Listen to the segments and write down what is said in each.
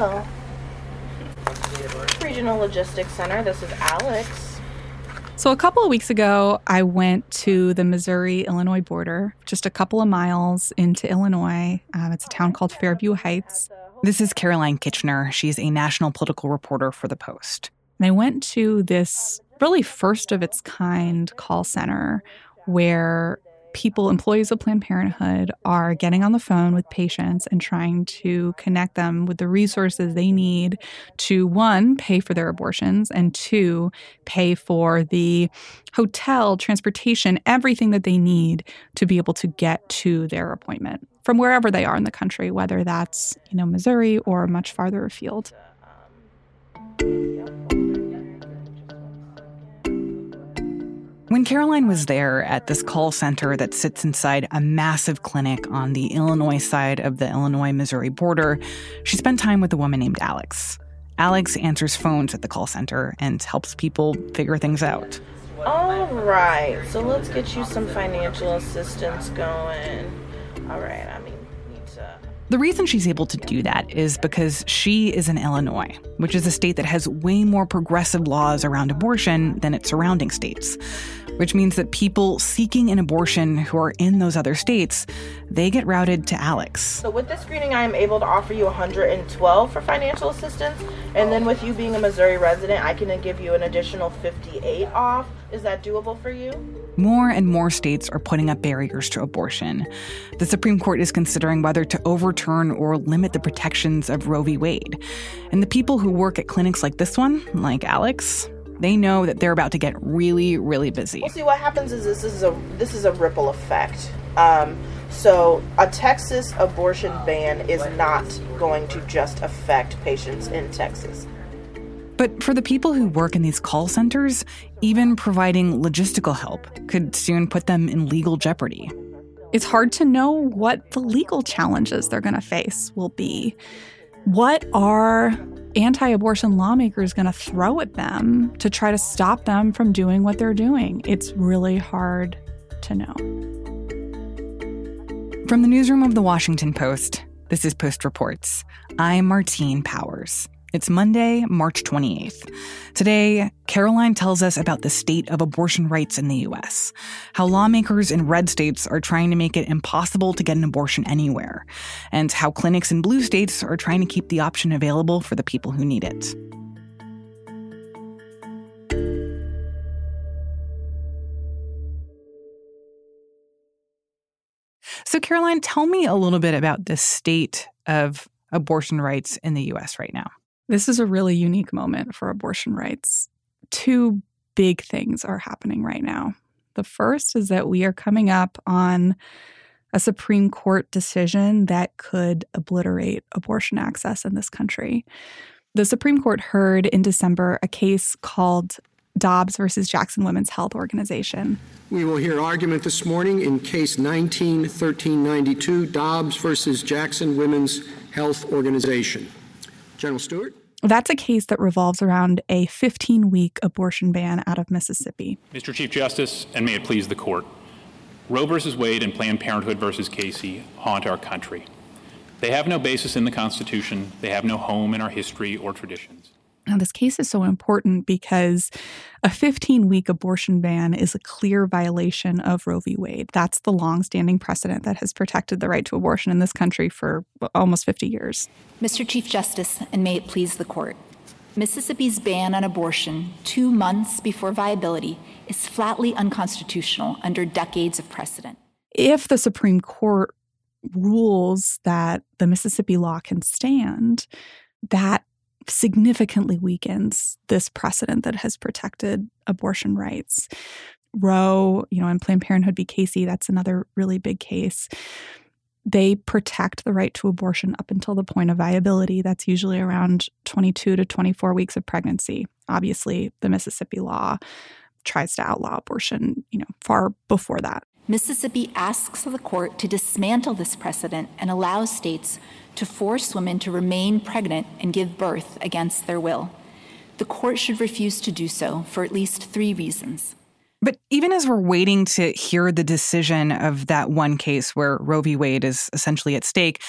tell. Regional Logistics Center. This is Alex. So, a couple of weeks ago, I went to the Missouri Illinois border, just a couple of miles into Illinois. Um, it's a town called Fairview Heights. This is Caroline Kitchener. She's a national political reporter for The Post. And I went to this really first of its kind call center where people, employees of Planned Parenthood, are getting on the phone with patients and trying to connect them with the resources they need to one, pay for their abortions, and two, pay for the hotel, transportation, everything that they need to be able to get to their appointment from wherever they are in the country, whether that's, you know, Missouri or much farther afield. When Caroline was there at this call center that sits inside a massive clinic on the Illinois side of the Illinois Missouri border, she spent time with a woman named Alex. Alex answers phones at the call center and helps people figure things out. All right, so let's get you some financial assistance going. All right, the reason she's able to do that is because she is in Illinois, which is a state that has way more progressive laws around abortion than its surrounding states which means that people seeking an abortion who are in those other states, they get routed to Alex. So with this screening, I am able to offer you 112 for financial assistance, and then with you being a Missouri resident, I can give you an additional 58 off. Is that doable for you? More and more states are putting up barriers to abortion. The Supreme Court is considering whether to overturn or limit the protections of Roe v. Wade. And the people who work at clinics like this one, like Alex, they know that they're about to get really, really busy. Well, see, what happens is this is a this is a ripple effect. Um, so a Texas abortion ban is not going to just affect patients in Texas. But for the people who work in these call centers, even providing logistical help could soon put them in legal jeopardy. It's hard to know what the legal challenges they're going to face will be. What are anti abortion lawmakers going to throw at them to try to stop them from doing what they're doing? It's really hard to know. From the newsroom of the Washington Post, this is Post Reports. I'm Martine Powers. It's Monday, March 28th. Today, Caroline tells us about the state of abortion rights in the U.S., how lawmakers in red states are trying to make it impossible to get an abortion anywhere, and how clinics in blue states are trying to keep the option available for the people who need it. So, Caroline, tell me a little bit about the state of abortion rights in the US right now. This is a really unique moment for abortion rights. Two big things are happening right now. The first is that we are coming up on a Supreme Court decision that could obliterate abortion access in this country. The Supreme Court heard in December a case called Dobbs versus Jackson Women's Health Organization. We will hear argument this morning in case 19 1392 Dobbs versus Jackson Women's Health Organization. General Stewart. That's a case that revolves around a 15 week abortion ban out of Mississippi. Mr. Chief Justice, and may it please the court Roe v. Wade and Planned Parenthood v. Casey haunt our country. They have no basis in the Constitution, they have no home in our history or traditions. Now, this case is so important because a 15 week abortion ban is a clear violation of Roe v. Wade. That's the long-standing precedent that has protected the right to abortion in this country for almost 50 years. Mr. Chief Justice, and may it please the court. Mississippi's ban on abortion two months before viability is flatly unconstitutional under decades of precedent. If the Supreme Court rules that the Mississippi law can stand, that significantly weakens this precedent that has protected abortion rights. Roe, you know, and Planned Parenthood v. Casey, that's another really big case. They protect the right to abortion up until the point of viability. That's usually around 22 to 24 weeks of pregnancy. Obviously, the Mississippi law tries to outlaw abortion, you know, far before that. Mississippi asks the court to dismantle this precedent and allow states to force women to remain pregnant and give birth against their will. The court should refuse to do so for at least three reasons. But even as we're waiting to hear the decision of that one case where Roe v. Wade is essentially at stake,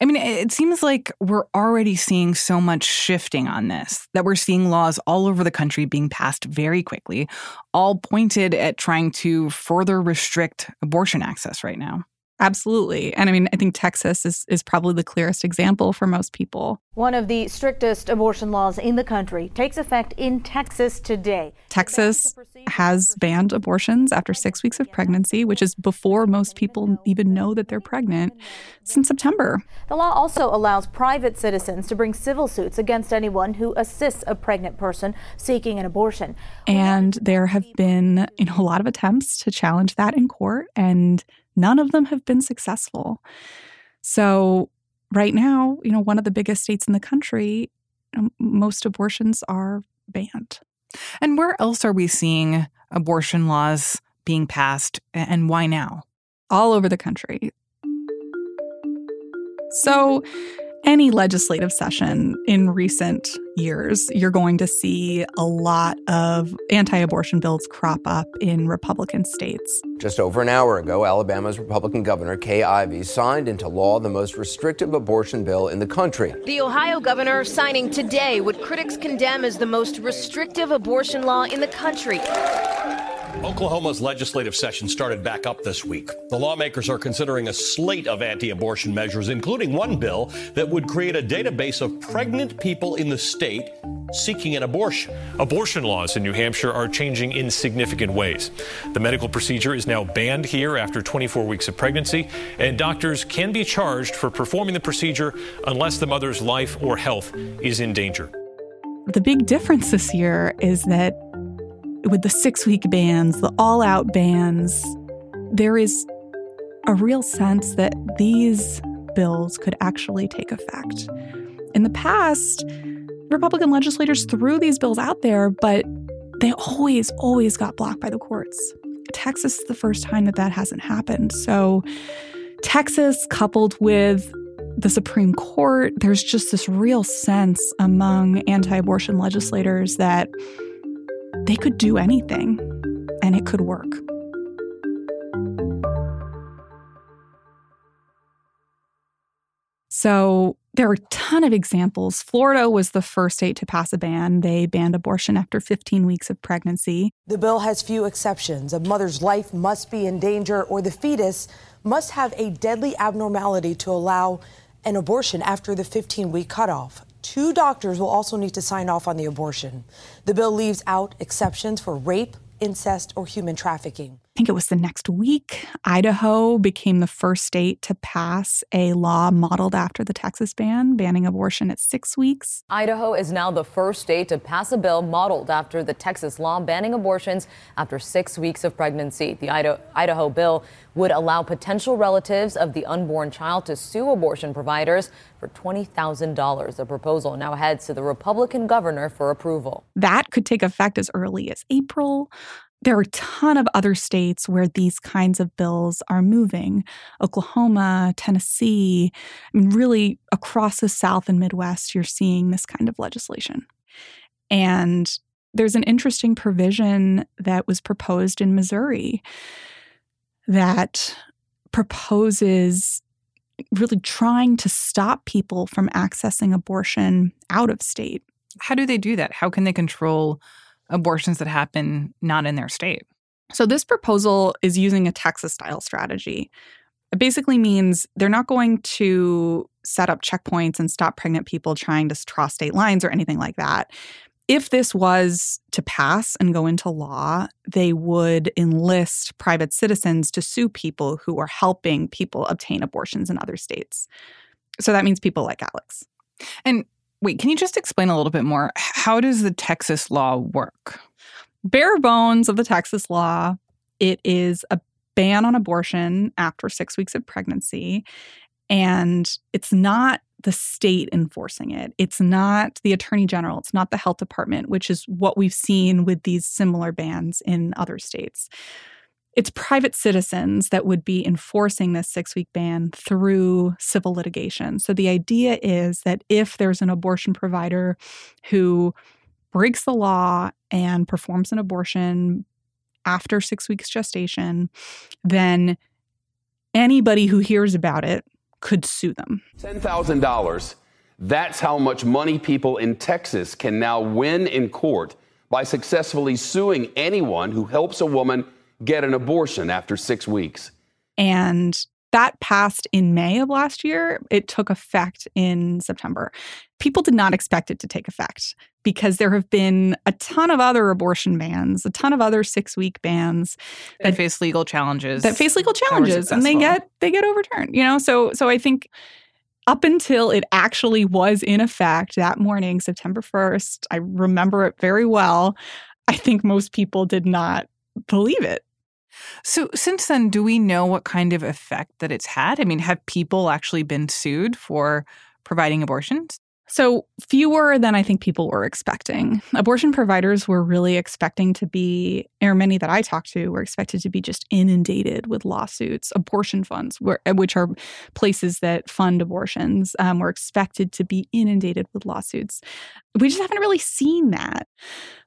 I mean, it seems like we're already seeing so much shifting on this, that we're seeing laws all over the country being passed very quickly, all pointed at trying to further restrict abortion access right now. Absolutely. And I mean, I think Texas is, is probably the clearest example for most people. One of the strictest abortion laws in the country takes effect in Texas today. Texas has banned abortions after six weeks of pregnancy, which is before most people even know that they're pregnant, since September. The law also allows private citizens to bring civil suits against anyone who assists a pregnant person seeking an abortion. And there have been you know, a lot of attempts to challenge that in court, and None of them have been successful. So, right now, you know, one of the biggest states in the country, most abortions are banned. And where else are we seeing abortion laws being passed and why now? All over the country. So, any legislative session in recent years, you're going to see a lot of anti abortion bills crop up in Republican states. Just over an hour ago, Alabama's Republican Governor Kay Ivey signed into law the most restrictive abortion bill in the country. The Ohio governor signing today what critics condemn as the most restrictive abortion law in the country. Oklahoma's legislative session started back up this week. The lawmakers are considering a slate of anti abortion measures, including one bill that would create a database of pregnant people in the state seeking an abortion. Abortion laws in New Hampshire are changing in significant ways. The medical procedure is now banned here after 24 weeks of pregnancy, and doctors can be charged for performing the procedure unless the mother's life or health is in danger. The big difference this year is that with the six week bans, the all out bans, there is a real sense that these bills could actually take effect. In the past, Republican legislators threw these bills out there, but they always, always got blocked by the courts. Texas is the first time that that hasn't happened. So, Texas, coupled with the Supreme Court, there's just this real sense among anti abortion legislators that they could do anything and it could work. So there are a ton of examples. Florida was the first state to pass a ban. They banned abortion after 15 weeks of pregnancy. The bill has few exceptions. A mother's life must be in danger, or the fetus must have a deadly abnormality to allow an abortion after the 15 week cutoff. Two doctors will also need to sign off on the abortion. The bill leaves out exceptions for rape, incest, or human trafficking. I think it was the next week, Idaho became the first state to pass a law modeled after the Texas ban, banning abortion at six weeks. Idaho is now the first state to pass a bill modeled after the Texas law banning abortions after six weeks of pregnancy. The Idaho, Idaho bill would allow potential relatives of the unborn child to sue abortion providers for $20,000. The proposal now heads to the Republican governor for approval. That could take effect as early as April. There are a ton of other states where these kinds of bills are moving Oklahoma, Tennessee. I mean, really across the South and Midwest, you're seeing this kind of legislation. And there's an interesting provision that was proposed in Missouri that proposes really trying to stop people from accessing abortion out of state. How do they do that? How can they control abortions that happen not in their state. So, this proposal is using a Texas style strategy. It basically means they're not going to set up checkpoints and stop pregnant people trying to cross state lines or anything like that. If this was to pass and go into law, they would enlist private citizens to sue people who are helping people obtain abortions in other states. So that means people like Alex. And Wait, can you just explain a little bit more? How does the Texas law work? Bare bones of the Texas law, it is a ban on abortion after six weeks of pregnancy. And it's not the state enforcing it. It's not the attorney general. It's not the health department, which is what we've seen with these similar bans in other states it's private citizens that would be enforcing this six week ban through civil litigation. So the idea is that if there's an abortion provider who breaks the law and performs an abortion after six weeks gestation, then anybody who hears about it could sue them. $10,000. That's how much money people in Texas can now win in court by successfully suing anyone who helps a woman get an abortion after six weeks. And that passed in May of last year. It took effect in September. People did not expect it to take effect because there have been a ton of other abortion bans, a ton of other six week bans that face legal challenges. That face legal challenges and they get they get overturned. You know, so so I think up until it actually was in effect that morning, September 1st, I remember it very well. I think most people did not believe it. So, since then, do we know what kind of effect that it's had? I mean, have people actually been sued for providing abortions? So, fewer than I think people were expecting. Abortion providers were really expecting to be, or many that I talked to were expected to be just inundated with lawsuits. Abortion funds, which are places that fund abortions, um, were expected to be inundated with lawsuits. We just haven't really seen that.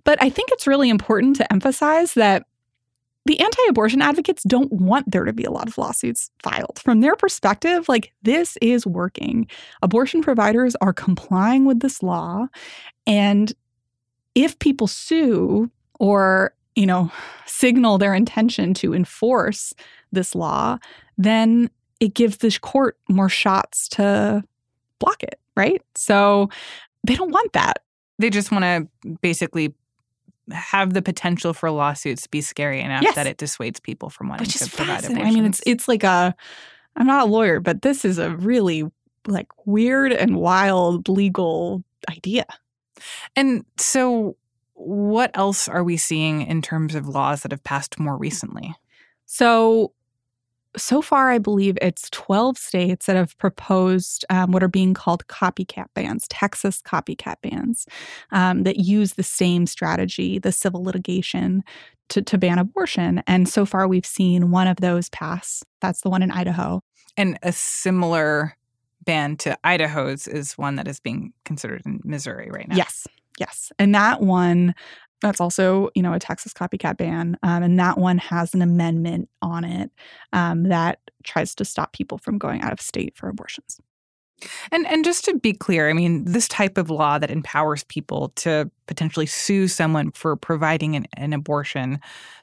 But I think it's really important to emphasize that the anti abortion advocates don't want there to be a lot of lawsuits filed. From their perspective, like this is working. Abortion providers are complying with this law. And if people sue or, you know, signal their intention to enforce this law, then it gives the court more shots to block it, right? So they don't want that. They just want to basically have the potential for lawsuits be scary enough Yes. that it dissuades people from wanting Which to is provide abortions. I mean, it's it's like a I'm not a lawyer, but this is a really like weird and wild legal idea. And so what else are we seeing in terms of laws that have passed more recently? So, so far, I believe it's 12 states that have proposed um, what are being called copycat bans, Texas copycat bans, um, that use the same strategy, the civil litigation, to, to ban abortion. And so far, we've seen one of those pass. That's the one in Idaho. And a similar ban to Idaho's is one that is being considered in Missouri right now. Yes, yes. And that one, that's also, you know, a Texas copycat ban. Um, and that one has an amendment on it um, that tries to stop people from going out of state for abortions. And and just to be clear, I mean, this type of law that empowers people to potentially sue someone for providing an, an abortion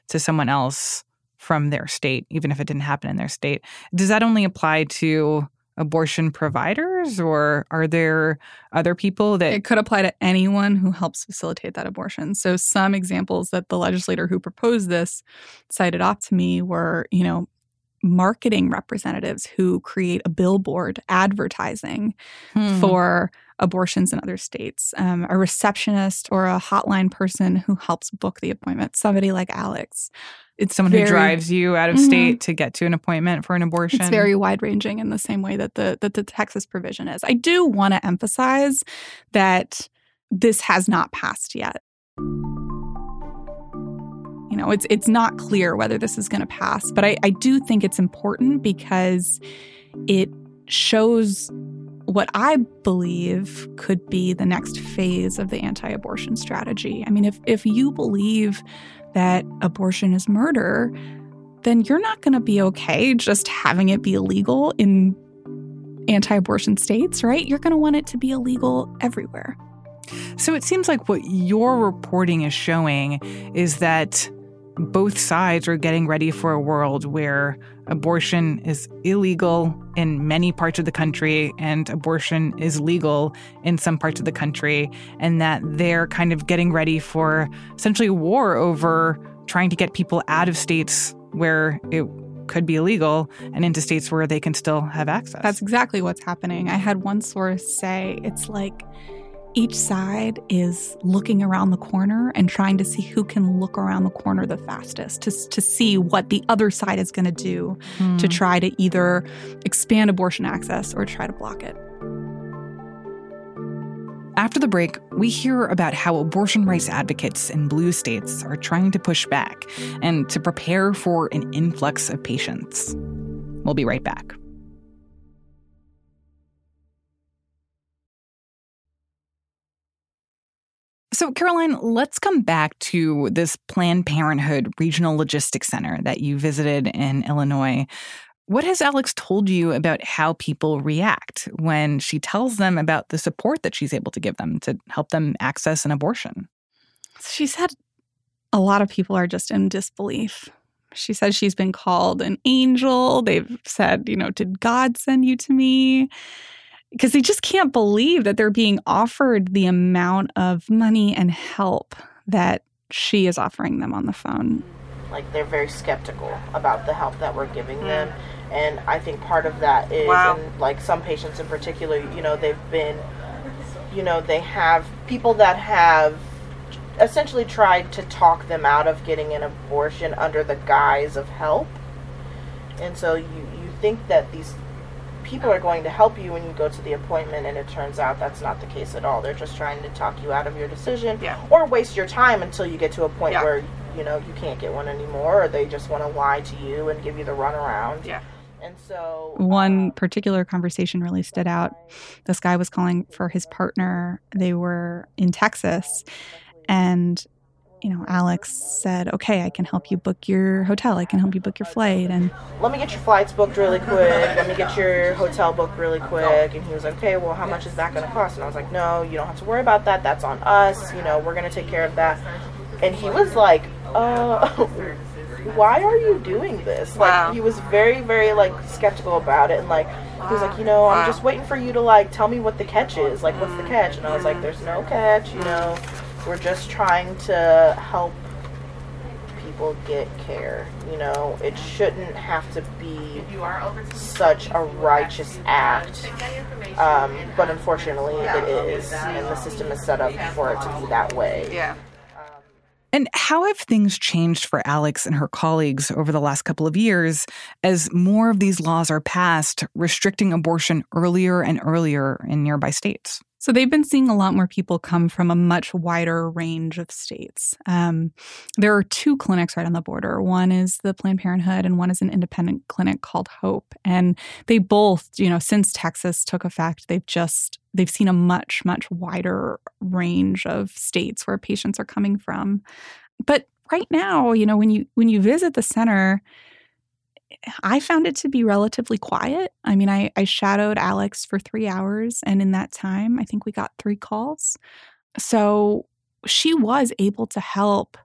to someone else from their state, even if it didn't happen in their state, does that only apply to abortion providers or are there other people that It could apply to anyone who helps facilitate that abortion. So some examples that the legislator who proposed this cited off to me were, you know, marketing representatives who create a billboard advertising Hmm. for abortions in other states, um, a receptionist or a hotline person who helps book the appointment, somebody like Alex. It's someone very- who drives you out of Mhm. state to get to an appointment for an abortion? It's very wide ranging in the same way that the that the Texas provision is. I do want to emphasize that this has not passed yet. You know, it's it's not clear whether this is going to pass, but I, I do think it's important because it shows what I believe could be the next phase of the anti-abortion strategy. I mean, if if you believe that abortion is murder, then you're not going to be okay just having it be illegal in anti abortion states, right? You're going to want it to be illegal everywhere. So it seems like what your reporting is showing is that both sides are getting ready for a world where abortion is illegal in many parts of the country and abortion is legal in some parts of the country, and that they're kind of getting ready for essentially war over trying to get people out of states where it could be illegal and into states where they can still have access. That's exactly what's happening. I had one source say it's like each side is looking around the corner and trying to see who can look around the corner the fastest to, to see what the other side is going to do Hmm. to try to either expand abortion access or try to block it. After the break, we hear about how abortion rights advocates in blue states are trying to push back and to prepare for an influx of patients. We'll be right back. So, Caroline, let's come back to this Planned Parenthood Regional Logistics Center that you visited in Illinois. What has Alex told you about how people react when she tells them about the support that she's able to give them to help them access an abortion? She said a lot of people are just in disbelief. She says she's been called an angel. They've said, you know, did God send you to me? Because they just can't believe that they're being offered the amount of money and help that she is offering them on the phone. Like they're very skeptical about the help that we're giving mm. them. And I think part of that is, wow. and like some patients in particular, you know, they've been, you know, they have people that have essentially tried to talk them out of getting an abortion under the guise of help. And so you, you think that these people are going to help you when you go to the appointment, and it turns out that's not the case at all. They're just trying to talk you out of your decision yeah. or waste your time until you get to a point yeah. where you know you can't get one anymore, or they just want to lie to you and give you the runaround. Yeah. And so, one uh, particular conversation really stood out. This guy was calling for his partner. They were in Texas, and you know, Alex said, "Okay, I can help you book your hotel. I can help you book your flight." And let me get your flights booked really quick. Let me get your hotel booked really quick. And he was like, "Okay, well, how much is that going to cost?" And I was like, "No, you don't have to worry about that. That's on us. You know, we're going to take care of that." And he was like, "Uh, why are you doing this?" Like wow. he was very, very like skeptical about it, and like he was like, "You know, I'm just waiting for you to like tell me what the catch is. Like, what's the catch?" And I was like, "There's no catch. You know." We're just trying to help people get care. You know, it shouldn't have to be such a righteous act, um, but unfortunately it is, and the system is set up for it to be that way. Yeah. And how have things changed for Alex and her colleagues over the last couple of years as more of these laws are passed restricting abortion earlier and earlier in nearby states? So they've been seeing a lot more people come from a much wider range of states. Um, there are two clinics right on the border. One is the Planned Parenthood, and one is an independent clinic called Hope. And they both, you know, since Texas took effect, they've just they've seen a much much wider range of states where patients are coming from. But right now, you know, when you when you visit the center, I found it to be relatively quiet. I mean, I, I shadowed Alex for three hours, and in that time, I think we got three calls. So she was able to help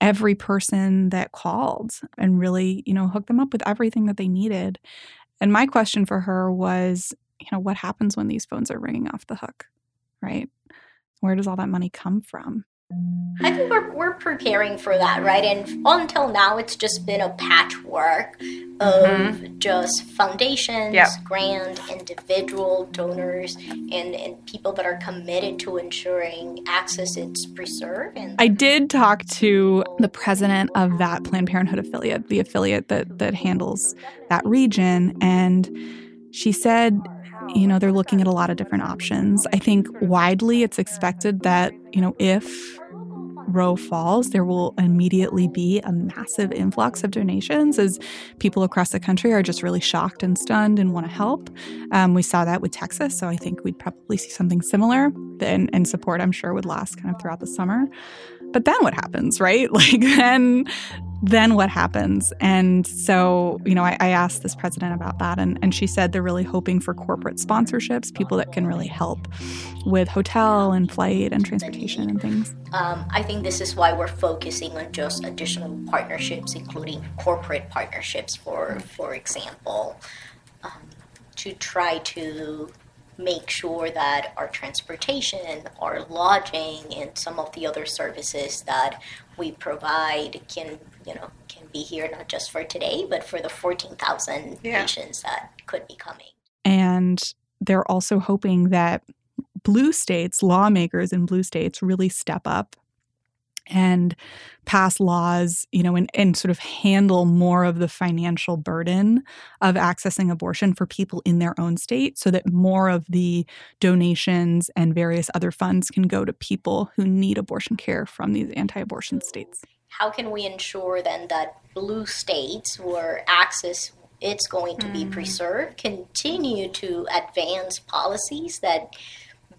every person that called and really, you know, hook them up with everything that they needed. And my question for her was, you know, what happens when these phones are ringing off the hook, right? Where does all that money come from? I think we're, we're preparing for that, right? And until now, it's just been a patchwork of mm-hmm. just foundations, yep. grant, individual donors, and, and people that are committed to ensuring access is preserved. And I did talk to the president of that Planned Parenthood affiliate, the affiliate that, that handles that region, and she said you know they're looking at a lot of different options i think widely it's expected that you know if Roe falls, there will immediately be a massive influx of donations as people across the country are just really shocked and stunned and want to help. Um, we saw that with Texas, so I think we'd probably see something similar. And, and support, I'm sure, would last kind of throughout the summer. But then what happens, right? Like then then what happens? And so, you know, I, I, asked this president about that, and, and she said they're really hoping for corporate sponsorships, people that can really help with hotel and flight and transportation and things. Um, I think this is why we're focusing on just additional partnerships, including corporate partnerships, for for example, um, to try to make sure that our transportation, our lodging, and some of the other services that we provide can, you know, can be here not just for today, but for the 14,000 yeah. patients that could be coming. And they're also hoping that blue states, lawmakers in blue states, really step up and pass laws, you know, and, and sort of handle more of the financial burden of accessing abortion for people in their own state so that more of the donations and various other funds can go to people who need abortion care from these anti abortion states. How can we ensure then that blue states where access it's going to be mm. preserved continue to advance policies that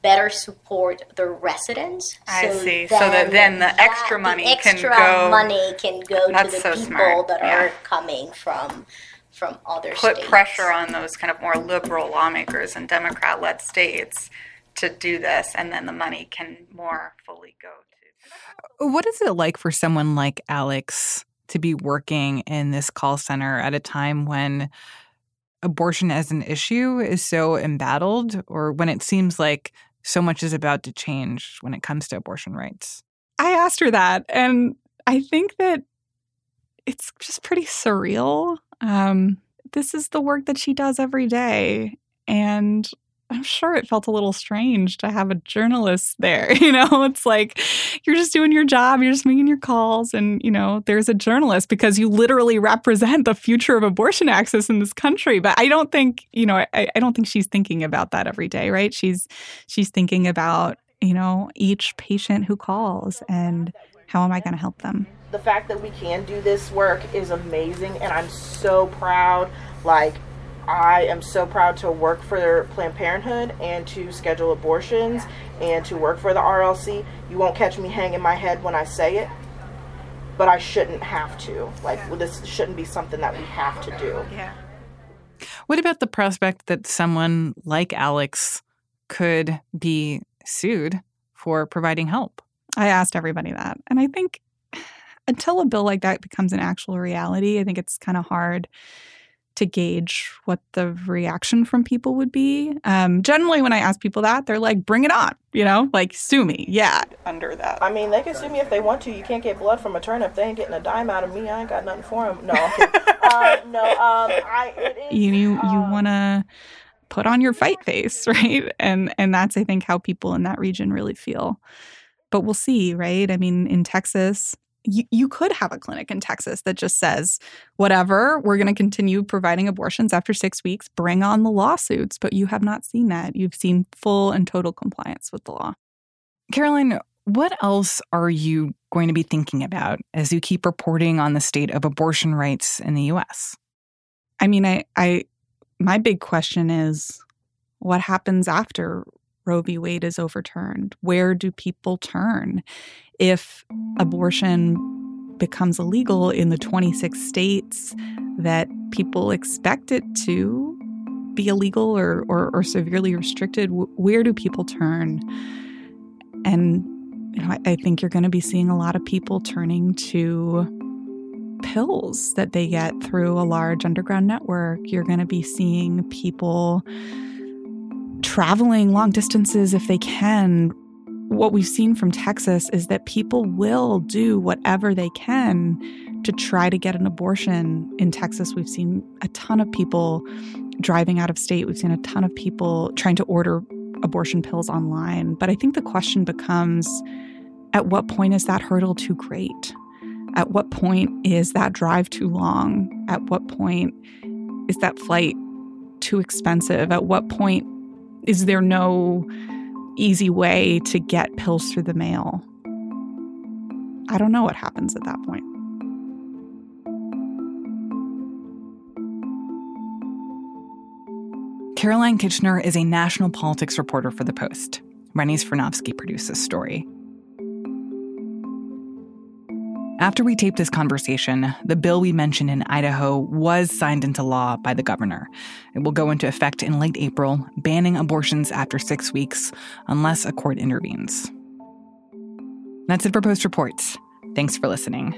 better support the residents. I so see. So that then the extra money the extra can go. money can go to the so people smart. that yeah. are coming from from other put states. pressure on those kind of more liberal lawmakers and Democrat led states to do this, and then the money can more fully go to. What is it like for someone like Alex to be working in this call center at a time when abortion as an issue is so embattled, or when it seems like so much is about to change when it comes to abortion rights? I asked her that, and I think that it's just pretty surreal. Um, this is the work that she does every day. And I'm sure it felt a little strange to have a journalist there. You know, it's like you're just doing your job, you're just making your calls, and, you know, there's a journalist because you literally represent the future of abortion access in this country. But I don't think, you know, I, I don't think she's thinking about that every day, right? She's she's thinking about, you know, each patient who calls and how am I going to help them? The fact that we can do this work is amazing, and I'm so proud. Like, I am so proud to work for Planned Parenthood and to schedule abortions and to work for the RLC. You won't catch me hanging my head when I say it, but I shouldn't have to. Like, this shouldn't be something that we have to do. Yeah. What about the prospect that someone like Alex could be sued for providing help? I asked everybody that. And I think until a bill like that becomes an actual reality, I think it's kind of hard to gauge what the reaction from people would be. Um, generally, when I ask people that, they're like, bring it on, you know, like sue me. Yeah. Under that. I mean, they can sue me if they want to. You can't get blood from a turnip. They ain't getting a dime out of me. I ain't got nothing for them. No, uh, no, um, I, it is, you, you, you want to put on your fight face, right? And, and that's, I think, how people in that region really feel. But we'll see, right? I mean, in Texas, you, you could have a clinic in Texas that just says, whatever, we're going to continue providing abortions after six weeks, bring on the lawsuits. But you have not seen that. You've seen full and total compliance with the law. Caroline, what else are you going to be thinking about as you keep reporting on the state of abortion rights in the US? I mean, I, I my big question is what happens after Roe v. Wade is overturned? Where do people turn? If abortion becomes illegal in the 26 states that people expect it to be illegal or, or, or severely restricted, where do people turn? And you know, I, I think you're going to be seeing a lot of people turning to pills that they get through a large underground network. You're going to be seeing people traveling long distances if they can, what we've seen from Texas is that people will do whatever they can to try to get an abortion. In Texas, we've seen a ton of people driving out of state. We've seen a ton of people trying to order abortion pills online. But I think the question becomes at what point is that hurdle too great? At what point is that drive too long? At what point is that flight too expensive? At what point is there no easy way to get pills through the mail. I don't know what happens at that point. Caroline Kitchener is a national politics reporter for The Post. Rennie Svirnovskiy produced this story. After we taped this conversation, the bill we mentioned in Idaho was signed into law by the governor. It will go into effect in late April, banning abortions after six weeks unless a court intervenes. That's it for Post Reports. Thanks for listening.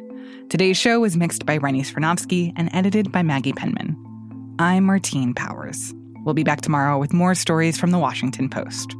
Today's show was mixed by Rennie Svirnovskiy and edited by Maggie Penman. I'm Martine Powers. We'll be back tomorrow with more stories from the Washington Post.